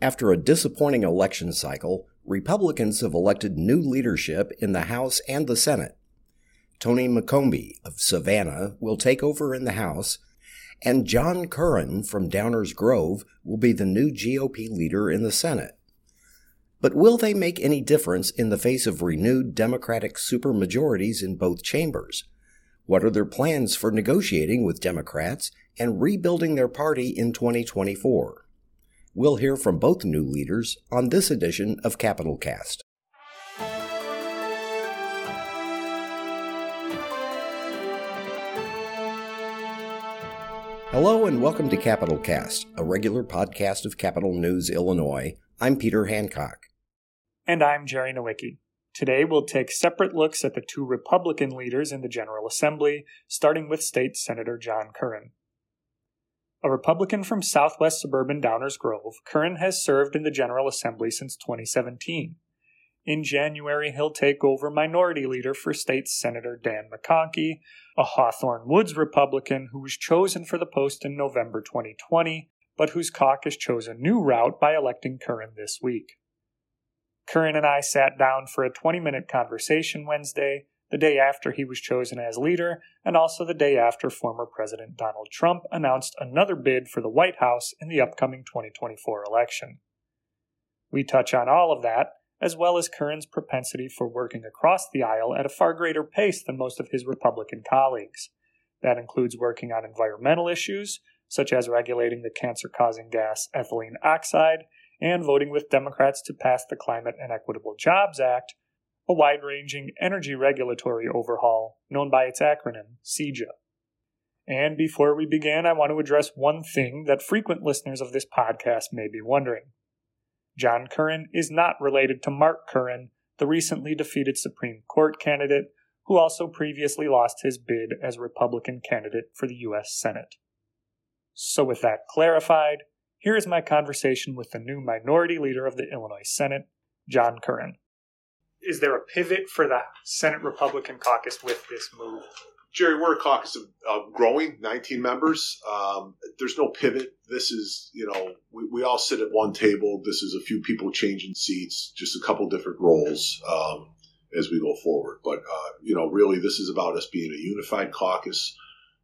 After a disappointing election cycle, Republicans have elected new leadership in the House and the Senate. Tony McCombie of Savanna will take over in the House, and John Curran from Downers Grove will be the new GOP leader in the Senate. But will they make any difference in the face of renewed Democratic supermajorities in both chambers? What are their plans for negotiating with Democrats and rebuilding their party in 2024? We'll hear from both new leaders on this edition of Capitol Cast. Hello and welcome to Capitol Cast, a regular podcast of Capitol News Illinois. I'm Peter Hancock. And I'm Jerry Nowicki. Today we'll take separate looks at the two Republican leaders in the General Assembly, starting with State Senator John Curran. A Republican from southwest suburban Downers Grove, Curran has served in the General Assembly since 2017. In January, he'll take over Minority Leader for State Senator Dan McConchie, a Hawthorn Woods Republican who was chosen for the post in November 2020, but whose caucus chose a new route by electing Curran this week. Curran and I sat down for a 20 minute conversation Wednesday the day after he was chosen as leader, and also the day after former President Donald Trump announced another bid for the White House in the upcoming 2024 election. We touch on all of that, as well as Curran's propensity for working across the aisle at a far greater pace than most of his Republican colleagues. That includes working on environmental issues, such as regulating the cancer causing gas ethylene oxide, and voting with Democrats to pass the Climate and Equitable Jobs Act, a wide ranging energy regulatory overhaul known by its acronym, CEJA. And before we begin, I want to address one thing that frequent listeners of this podcast may be wondering. John Curran is not related to Mark Curran, the recently defeated Supreme Court candidate who also previously lost his bid as Republican candidate for the U.S. Senate. So, with that clarified, here is my conversation with the new minority leader of the Illinois Senate, John Curran is there a pivot for the Senate Republican caucus with this move? Jerry, we're a caucus of uh, growing, 19 members. Um, there's no pivot. This is, you know, we, we, all sit at one table. This is a few people changing seats, just a couple different roles um, as we go forward. But, uh, you know, really, this is about us being a unified caucus.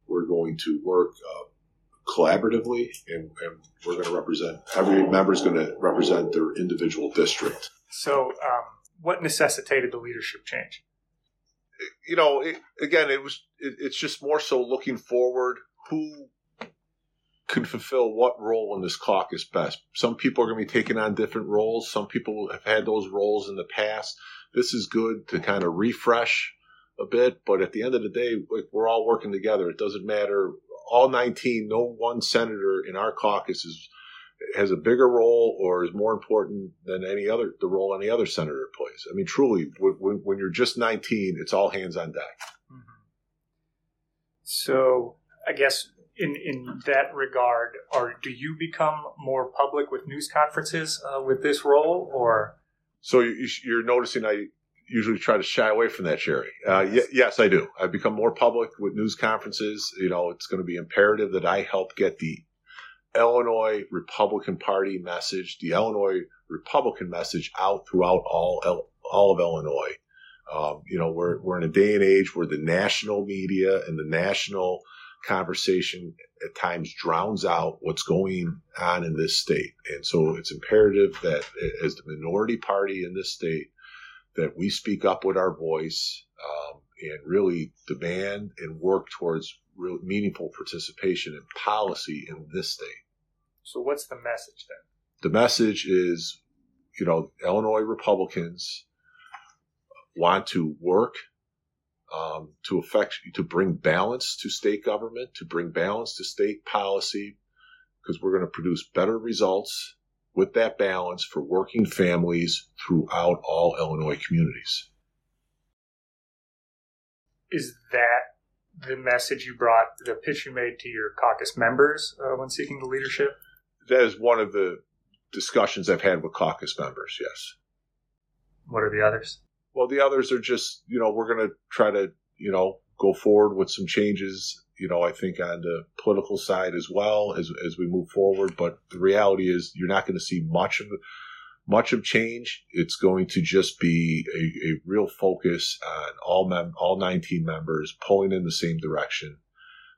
We're going to work uh, collaboratively, and, and, we're going to represent, every member is going to represent their individual district. So, um, what necessitated the leadership change? You know, it, again, it was it, it's just more so looking forward. Who can fulfill what role in this caucus best? Some people are going to be taking on different roles. Some people have had those roles in the past. This is good to kind of refresh a bit, but at the end of the day, we're all working together. It doesn't matter. All 19, no one senator in our caucus is has a bigger role or is more important than any other the role any other senator plays. I mean, truly, when, when you're just 19, it's all hands on deck. Mm-hmm. So, I guess in in that regard, or do you become more public with news conferences uh, with this role, or? So you're noticing I usually try to shy away from that, Jerry. Uh, y- yes, I do. I've become more public with news conferences. You know, it's going to be imperative that I help get the Illinois Republican Party message, the Illinois Republican message out throughout all all of Illinois. Um, you know, we're we're in a day and age where the national media and the national conversation at times drowns out what's going on in this state, and so it's imperative that as the minority party in this state, that we speak up with our voice um, and really demand and work towards real meaningful participation in policy in this state. So what's the message then? The message is, you know, Illinois Republicans want to work um, to affect to bring balance to state government, to bring balance to state policy, because we're going to produce better results with that balance for working families throughout all Illinois communities. Is that the message you brought, the pitch you made to your caucus members uh, when seeking the leadership? That is one of the discussions I've had with caucus members. Yes. What are the others? Well, the others are just you know we're going to try to you know go forward with some changes. You know, I think on the political side as well as as we move forward. But the reality is, you're not going to see much of much of change. It's going to just be a, a real focus on all mem- all 19 members pulling in the same direction,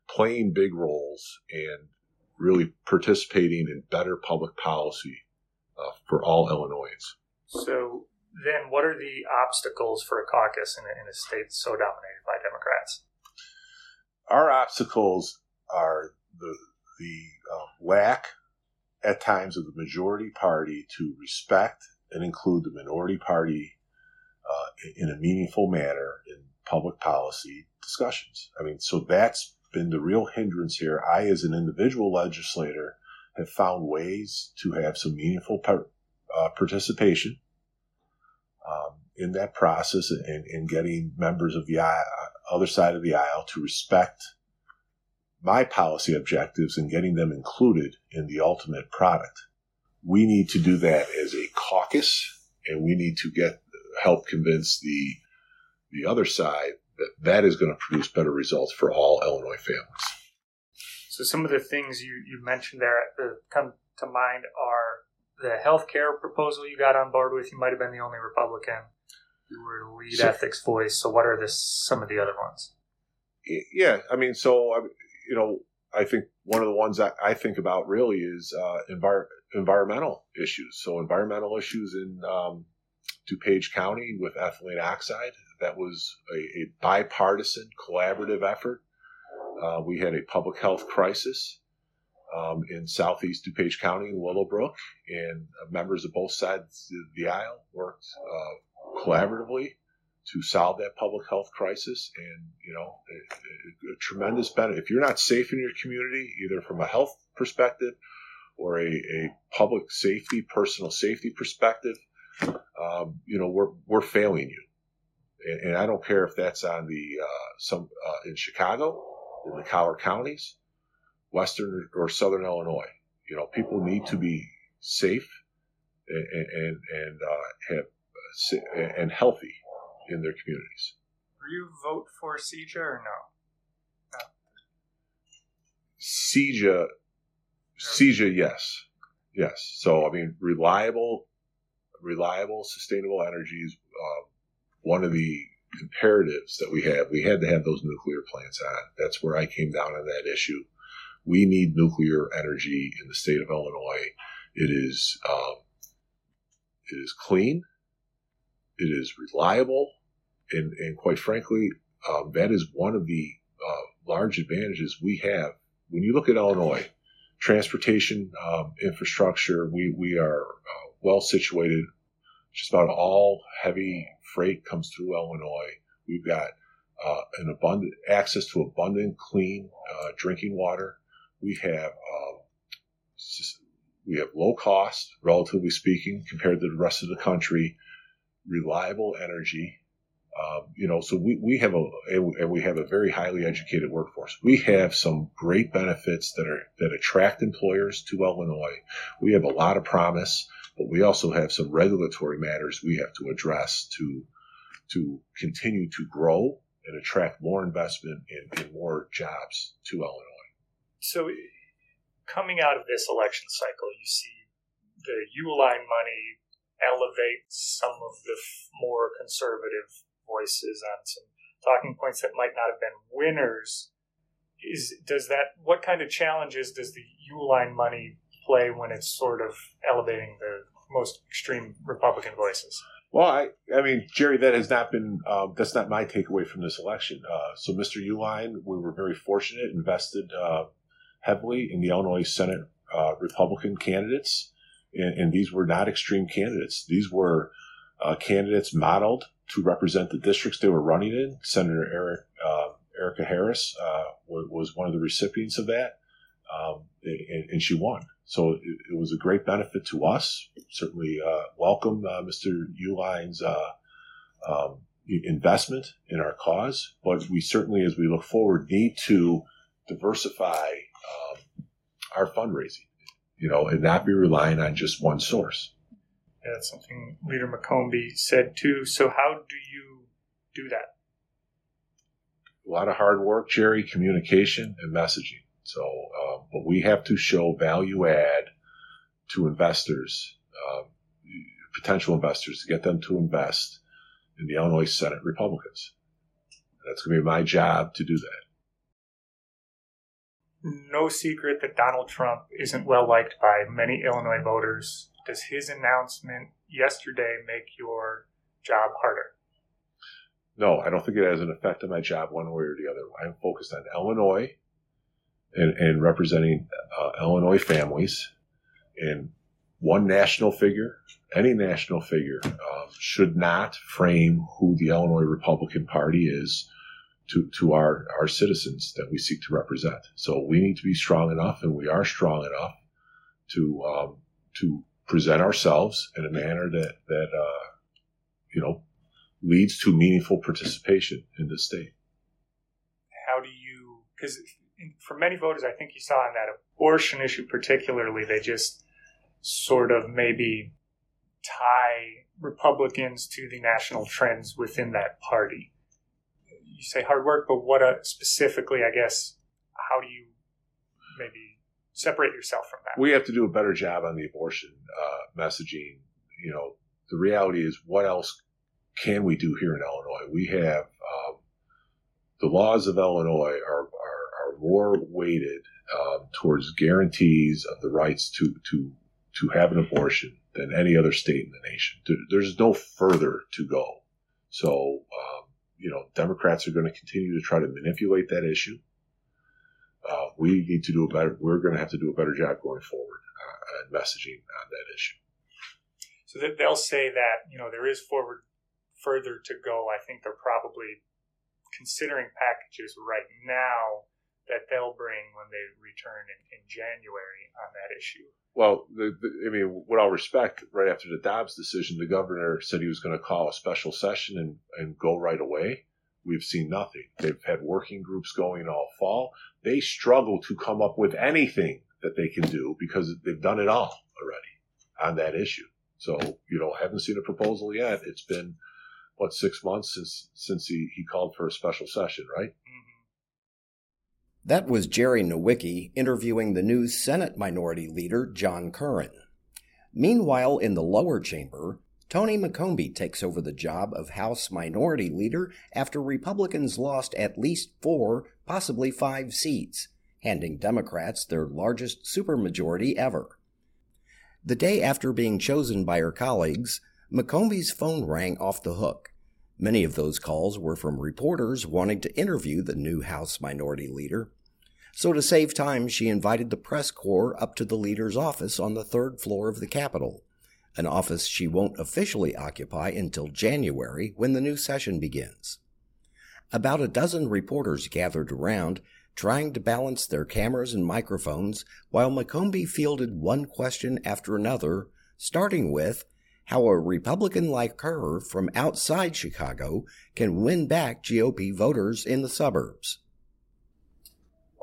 playing big roles, and really participating in better public policy uh, for all Illinoisans. So then, what are the obstacles for a caucus in a, in a state so dominated by Democrats? Our obstacles are the the uh, lack at times of the majority party to respect and include the minority party uh, in a meaningful manner in public policy discussions. I mean, so that's been the real hindrance here. I, as an individual legislator, have found ways to have some meaningful par- uh, participation um, in that process and in getting members of the other side of the aisle to respect my policy objectives and getting them included in the ultimate product. We need to do that as a caucus, and we need to get help convince the the other side that that is going to produce better results for all Illinois families. So some of the things you, you mentioned there that come to mind are the health care proposal you got on board with. You might have been the only Republican. You were the lead so, ethics voice. So what are the, some of the other ones? Yeah, I mean, so you know, I think one of the ones that I think about really is uh, envir- environmental issues. So environmental issues in um, DuPage County with ethylene oxide. That was a, a bipartisan, collaborative effort. Uh, we had a public health crisis um, in southeast DuPage County in Willowbrook, and members of both sides of the aisle worked uh, collaboratively to solve that public health crisis. And, you know, a, a, a tremendous benefit. If you're not safe in your community, either from a health perspective or a, a public safety, personal safety perspective, um, you know, we're, we're failing you. And, and, I don't care if that's on the, uh, some, uh, in Chicago, in the collar counties, Western or Southern Illinois. You know, people need to be safe and, and, and uh, have, uh, and healthy in their communities. Will you vote for CEJA or no? no. CEJA, CEJA, yes, yes. So I mean, reliable, reliable, sustainable energies. uh, one of the imperatives that we have. We had to have those nuclear plants on. That's where I came down on that issue. We need nuclear energy in the state of Illinois. It is um, it is clean. It is reliable, and, and quite frankly, um, that is one of the uh, large advantages we have. When you look at Illinois, transportation um, infrastructure, we, we are uh, well situated. Just about all heavy freight comes through Illinois. We've got uh, an abundant access to abundant, clean uh, drinking water. We have um, we have low cost, relatively speaking, compared to the rest of the country reliable energy. Um, you know, so we, we have a and we have a very highly educated workforce. We have some great benefits that are that attract employers to Illinois. We have a lot of promise, but we also have some regulatory matters we have to address to to continue to grow and attract more investment and, and more jobs to Illinois. So, coming out of this election cycle, you see the Uihlein money elevate some of the more conservative voices on some talking points that might not have been winners. Is does that what kind of challenges does the Uihlein money play when it's sort of elevating the most extreme Republican voices? Well, I, I mean, Jerry, that has not been, uh, that's not my takeaway from this election. Uh, so, Mr. Uihlein, we were very fortunate, invested uh, heavily in the Illinois Senate uh, Republican candidates and, and these were not extreme candidates. These were uh, candidates modeled to represent the districts they were running in. Senator Eric uh, Erica Harris was, one of the recipients of that, and, she won. So it, it, was a great benefit to us. Certainly uh, welcome uh, Mr. Uihlein's uh, um, investment in our cause, but we certainly, as we look forward, need to diversify um, our fundraising you know, and not be relying on just one source. Yeah, that's something Leader McCombie said too. So, how do you do that? a lot of hard work, Jerry, communication and messaging. So, uh, but we have to show value add to investors, uh, potential investors, to get them to invest in the Illinois Senate Republicans. That's going to be my job to do that. No secret that Donald Trump isn't well liked by many Illinois voters. Does his announcement yesterday make your job harder? No, I don't think it has an effect on my job one way or the other. I'm focused on Illinois and, and representing uh, Illinois families. And one national figure, any national figure, uh, should not frame who the Illinois Republican Party is to, to our, our citizens that we seek to represent. So we need to be strong enough, and we are strong enough to um, to present ourselves in a manner that that uh, you know leads to meaningful participation in the state. How do you? Because for many voters, I think you saw in that abortion issue particularly, they just sort of maybe tie Republicans to the national trends within that party you say hard work, but what a, specifically, I guess, how do you maybe separate yourself from that? We have to do a better job on the abortion uh, messaging. You know, the reality is, what else can we do here in Illinois? We have um, the laws of Illinois are more weighted um, towards guarantees of the rights to to to have an abortion than any other state in the nation. There's no further to go. So um, you know, Democrats are going to continue to try to manipulate that issue. Uh, we need to do a better. We're going to have to do a better job going forward uh, messaging on that issue. So that they'll say that you know there is forward further to go. I think they're probably considering packages right now that they'll bring when they return in, in January on that issue. Well, the, the, I mean, with all respect, right after the Dobbs decision, the governor said he was going to call a special session and, and go right away. We've seen nothing. They've had working groups going all fall. They struggle to come up with anything that they can do because they've done it all already on that issue. So, you know, haven't seen a proposal yet. It's been, what, six months since, since he, he called for a special session, right? Mm-hmm. That was Jerry Nowicki interviewing the new Senate Minority Leader John Curran. Meanwhile, in the lower chamber, Tony McCombie takes over the job of House Minority Leader after Republicans lost at least four, possibly five seats, handing Democrats their largest supermajority ever. The day after being chosen by her colleagues, McCombie's phone rang off the hook. Many of those calls were from reporters wanting to interview the new House Minority Leader. So, to save time, she invited the press corps up to the leader's office on the third floor of the Capitol, an office she won't officially occupy until January when the new session begins. About a dozen reporters gathered around, trying to balance their cameras and microphones while McCombie fielded one question after another, starting with how a Republican like her from outside Chicago can win back GOP voters in the suburbs.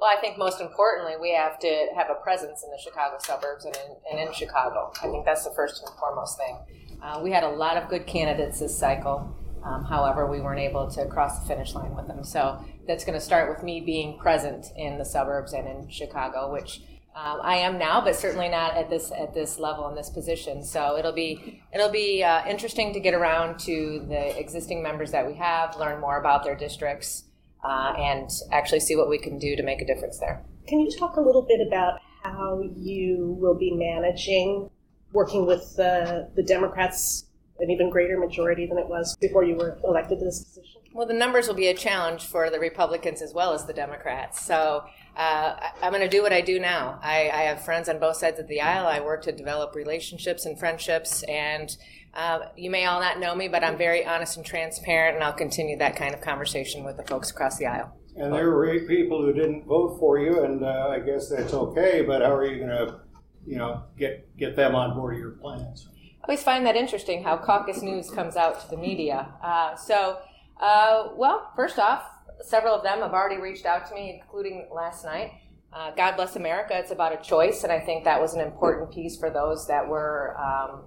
Well, I think most importantly, we have to have a presence in the Chicago suburbs and in, and in Chicago. I think that's the first and foremost thing. Uh, we had a lot of good candidates this cycle. Um, however, we weren't able to cross the finish line with them. So that's going to start with me being present in the suburbs and in Chicago, which um, I am now, but certainly not at this at this level in this position. So it'll be it'll be uh, interesting to get around to the existing members that we have, learn more about their districts, uh, and actually see what we can do to make a difference there. Can you talk a little bit about how you will be managing working with the the Democrats an even greater majority than it was before you were elected to this position? Well, the numbers will be a challenge for the Republicans as well as the Democrats. So uh, I'm going to do what I do now. I, I, have friends on both sides of the aisle. I work to develop relationships and friendships, and uh, you may all not know me, but I'm very honest and transparent, and I'll continue that kind of conversation with the folks across the aisle. And there were people who didn't vote for you, and uh, I guess that's okay. But how are you going to, you know, get get them on board of your plans? I always find that interesting how caucus news comes out to the media. Uh, so, uh, well, first off, several of them have already reached out to me, including last night. Uh, God bless America. It's about a choice, and I think that was an important piece for those that were um,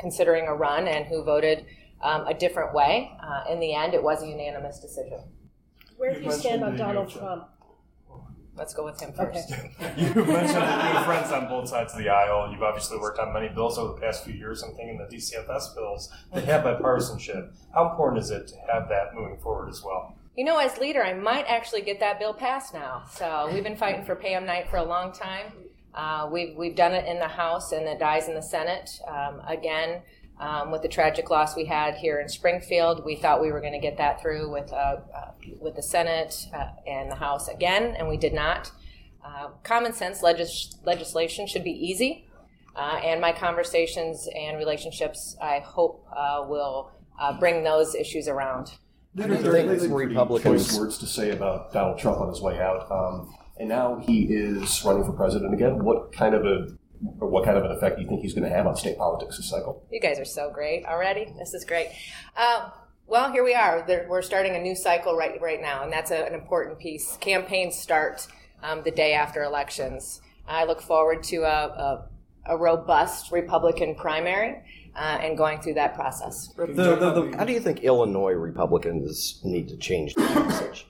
considering a run and who voted um, a different way. Uh, in the end, it was a unanimous decision. Where do You you stand on Donald new- Trump? Let's go with him Okay. first. you mentioned that you have friends on both sides of the aisle. You've obviously worked on many bills over the past few years. I'm thinking the DCFS bills. They have bipartisanship. How important is it to have that moving forward as well? You know, as leader, I might actually get that bill passed now. So we've been fighting for Pam Knight for a long time. Uh, we've we've done it in the House and it dies in the Senate. Um, again, um, with the tragic loss we had here in Springfield, we thought we were going to get that through with uh, uh, with the Senate uh, and the House again, and we did not. Uh, common sense legis- legislation should be easy, uh, and my conversations and relationships, I hope, will bring those issues around. Do you Republicans- choice words to say about Donald Trump on his way out, um, and now he is running for president again. What kind of a or what kind of an effect do you think he's going to have on state politics this cycle? You guys are so great already. This is great. Um, well, here we are. There, we're starting a new cycle right right now, and that's a, an important piece. Campaigns start um, the day after elections. I look forward to a, a, a robust Republican primary uh, and going through that process. The, the, the, How do you think Illinois Republicans need to change the message?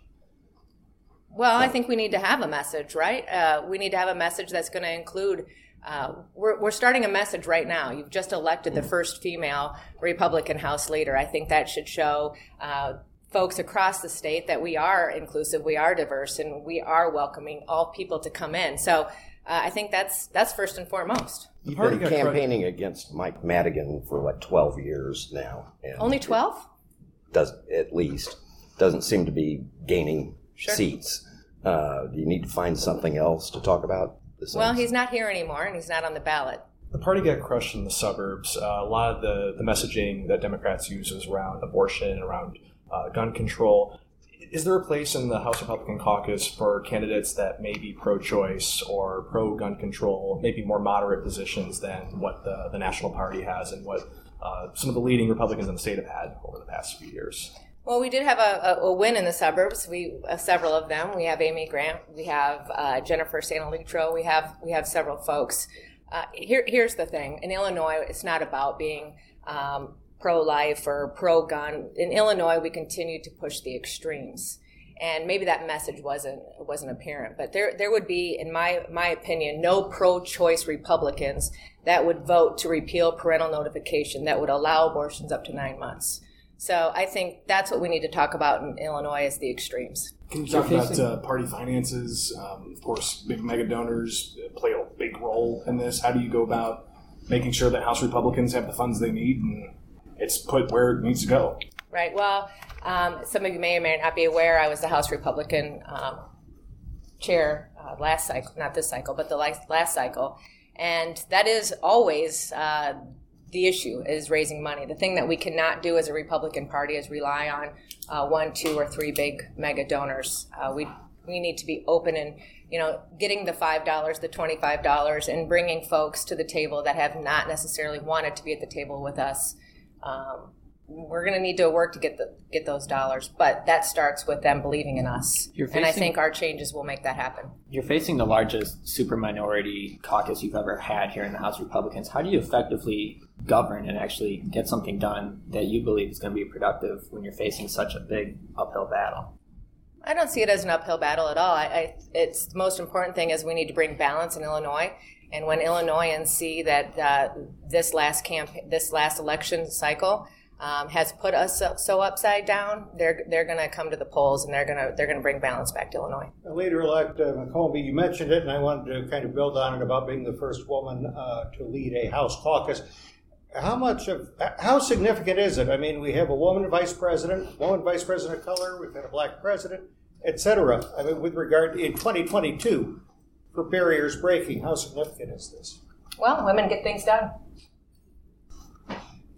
Well, I think we need to have a message, right? Uh, we need to have a message that's going to include. Uh, we're, we're starting a message right now. You've just elected the first female Republican House leader. I think that should show uh, folks across the state that we are inclusive, we are diverse, and we are welcoming all people to come in. So uh, I think that's that's first and foremost. You've been got credit- campaigning against Mike Madigan for what twelve years now. And Only twelve? does at least doesn't seem to be gaining Sure. seats. Uh, do you need to find something else to talk about? Besides? Well, he's not here anymore, and he's not on the ballot. the party got crushed in the suburbs. Uh, a lot of the, the messaging that Democrats use is around abortion, around uh, gun control. Is there a place in the House Republican caucus for candidates that may be pro choice or pro gun control, maybe more moderate positions than what the, the National Party has and what uh, some of the leading Republicans in the state have had over the past few years? Well, we did have a, a, a win in the suburbs. We uh, several of them. We have Amy Grant. We have uh, Jennifer Sanalitro. We have we have several folks. Uh, here, here's the thing: in Illinois, it's not about being um, pro-life or pro-gun. In Illinois, we continue to push the extremes, and maybe that message wasn't wasn't apparent. But there there would be, in my my opinion, no pro-choice Republicans that would vote to repeal parental notification that would allow abortions up to nine months. So I think that's what we need to talk about in Illinois is the extremes. Can you talk about uh, party finances? Um, of course, big mega donors play a big role in this. How do you go about making sure that House Republicans have the funds they need and it's put where it needs to go? Right. Well, um, some of you may or may not be aware, I was the House Republican um, chair uh, last cycle, not this cycle, but the last, cycle. And that is always uh, the issue is raising money. The thing that we cannot do as a Republican Party is rely on uh, one, two, or three big mega donors. Uh, we we need to be open and you know getting the five dollars, the twenty five dollars, and bringing folks to the table that have not necessarily wanted to be at the table with us. Um, we're going to need to work to get the get those dollars, but that starts with them believing in us. You're and I think our changes will make that happen. You're facing the largest super minority caucus you've ever had here in the House Republicans. How do you effectively govern and actually get something done that you believe is going to be productive when you're facing such a big uphill battle? I don't see it as an uphill battle at all. I, I, it's the most important thing is we need to bring balance in Illinois. And when Illinoisans see that uh, this last camp, this last election cycle um, has put us so, so upside down, they're they're going to come to the polls and they're going to they're going to bring balance back to Illinois. Leader-elect uh, McCombie, you mentioned it, and I wanted to kind of build on it about being the first woman uh, to lead a House caucus. How much of how significant is it? I mean, we have a woman vice president, woman vice president of color, we've had a black president, et cetera. I mean, with regard in 2022 for barriers breaking, how significant is this? Well, women get things done.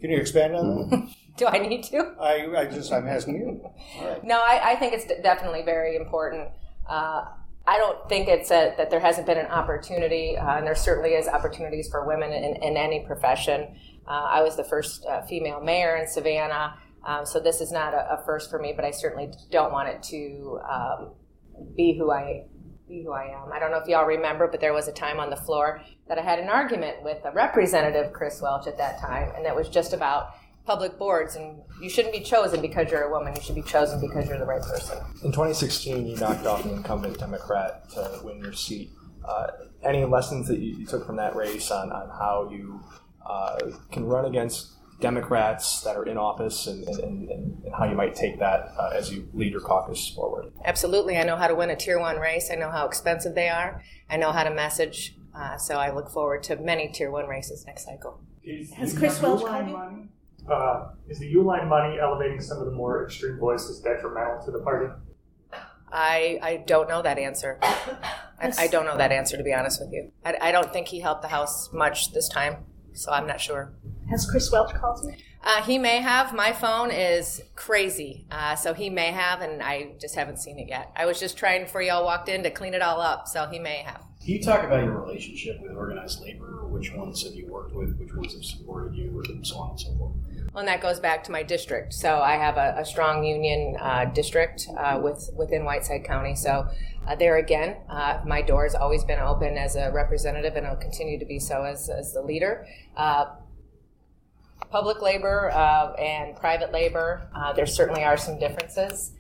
Can you expand on that? Do I need to? I, I just I'm asking you. Right. No, I, I think it's definitely very important. Uh, I don't think it's a, that there hasn't been an opportunity, uh, and there certainly is opportunities for women in, in any profession. Uh, I was the first uh, female mayor in Savanna, um, so this is not a, a first for me, but I certainly don't want it to um, be who I be who I am. I don't know if y'all remember, but there was a time on the floor that I had an argument with a representative, Chris Welch, at that time, and that was just about public boards, and you shouldn't be chosen because you're a woman. You should be chosen because you're the right person. In 2016, you knocked off an incumbent Democrat to win your seat. Uh, any lessons that you, took from that race on, on how you uh, can run against Democrats that are in office and, and, and, and how you might take that uh, as you lead your caucus forward? Absolutely. I know how to win a tier one race. I know how expensive they are. I know how to message. Uh, so I look forward to many tier one races next cycle. Is Has Chris Welch called you? Uh, is the Uihlein money elevating some of the more extreme voices detrimental to the party? I, I don't know that answer. I, I, don't know that answer, to be honest with you. I, I don't think he helped the House much this time, so I'm not sure. Has Chris Welch called you? Uh, he may have. My phone is crazy, uh, so he may have, and I just haven't seen it yet. I was just trying before y'all walked in to clean it all up, so he may have. Can you talk about your relationship with organized labor? Which ones have you worked with? Which ones have supported you, and so on and so forth? Well, and that goes back to my district. So I have a, a strong union uh, district uh, with within Whiteside County. So uh, there again, uh, my door has always been open as a representative, and it'll continue to be so as, as the leader. Uh, public labor uh, and private labor, there certainly are some differences.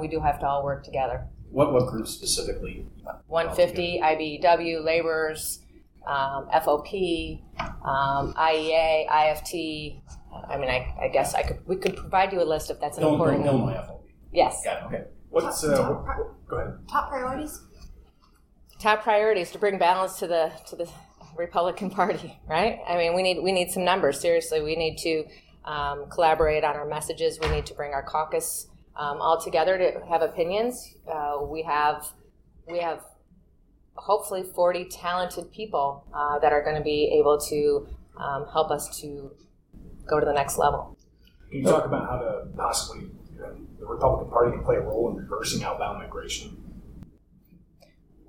we do have to all work together. What what groups specifically? 150 IBEW laborers, um, FOP, um, IEA, IFT. I mean, I, I, guess I could we could provide you a list if that's an no, important. No, Illinois FOP. Yes. Got it. Okay. What's uh, top, what, go ahead. Top priorities. Top priorities to bring balance to the to the Republican Party, right? I mean, we need we need some numbers. Seriously, we need to um, collaborate on our messages. We need to bring our caucus um, all together to have opinions. Uh, we have we have hopefully 40 talented people uh, that are going to be able to um, help us to go to the next level. Can you talk about how to possibly the Republican Party can play a role in reversing outbound migration?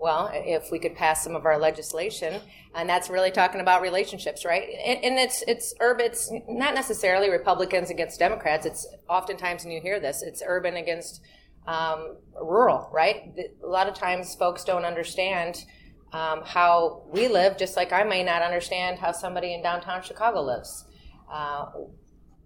Well, if we could pass some of our legislation, and that's really talking about relationships, right? And, and it's it's urban. It's not necessarily Republicans against Democrats. It's oftentimes, and you hear this, it's urban against um, rural, right? A lot of times, folks don't understand um, how we live, just like I may not understand how somebody in downtown Chicago lives. Uh,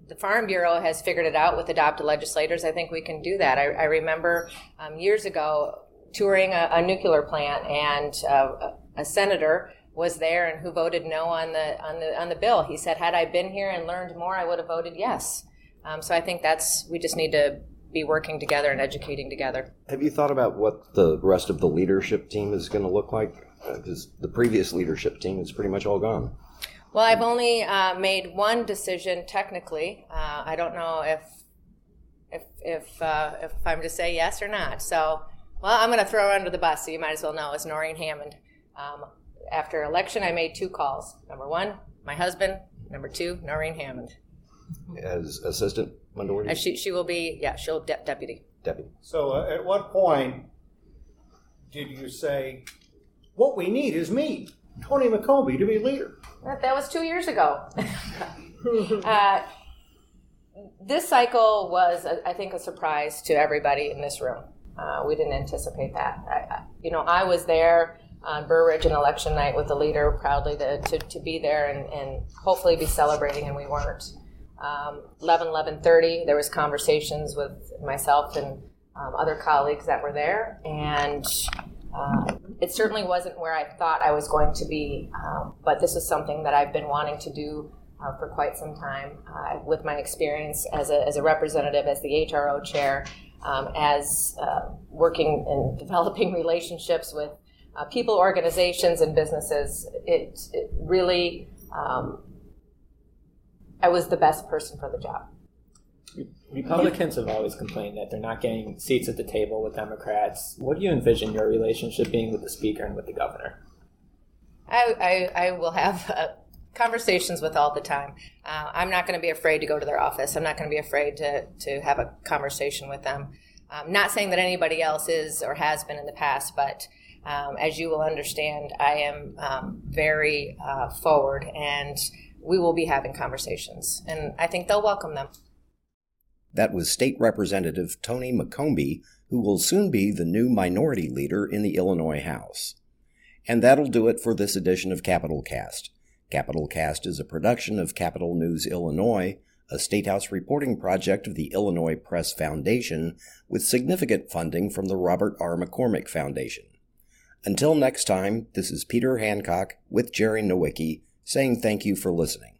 the Farm Bureau has figured it out with adopted legislators. I think we can do that. I, I remember um, years ago touring a, a nuclear plant, and uh, a senator was there and who voted no on the on the on the bill. He said, "Had I been here and learned more, I would have voted yes." Um, so I think that's we just need to be working together and educating together. Have you thought about what the rest of the leadership team is going to look like? Because uh, the previous leadership team is pretty much all gone. Well, I've only uh, made one decision technically. Uh, I don't know if if if uh, if I'm to say yes or not. So, well, I'm going to throw her under the bus. So you might as well know it's Norine Hammond. Um, after election, I made two calls. Number one, my husband. Number two, Norine Hammond. As assistant minority. she she will be yeah she'll de- deputy. Deputy. So, uh, at what point did you say, "What we need is me"? Tony McCombie to be leader. That was two years ago. uh, this cycle was, I think, a surprise to everybody in this room. Uh, we didn't anticipate that. I, you know, I was there on Burr Ridge on election night with the leader, proudly to, to, to be there and, and, hopefully be celebrating, and we weren't. Um, 11, 11.30, there was conversations with myself and um, other colleagues that were there, and uh, it certainly wasn't where I thought I was going to be, um, but this is something that I've been wanting to do uh, for quite some time uh, with my experience as a, as a representative, as the HRO chair, um, as uh, working and developing relationships with uh, people, organizations, and businesses. It, it really, um, I was the best person for the job. Republicans have always complained that they're not getting seats at the table with Democrats. What do you envision your relationship being with the Speaker and with the Governor? I, I, I will have uh, conversations with all the time. Uh, I'm not going to be afraid to go to their office. I'm not going to be afraid to, to have a conversation with them. I'm not saying that anybody else is or has been in the past, but um, as you will understand, I am um, very uh, forward and we will be having conversations. And I think they'll welcome them. That was State Representative Tony McCombie, who will soon be the new minority leader in the Illinois House. And that'll do it for this edition of Capitol Cast. Capitol Cast is a production of Capitol News Illinois, a Statehouse reporting project of the Illinois Press Foundation with significant funding from the Robert R. McCormick Foundation. Until next time, this is Peter Hancock with Jerry Nowicki saying thank you for listening.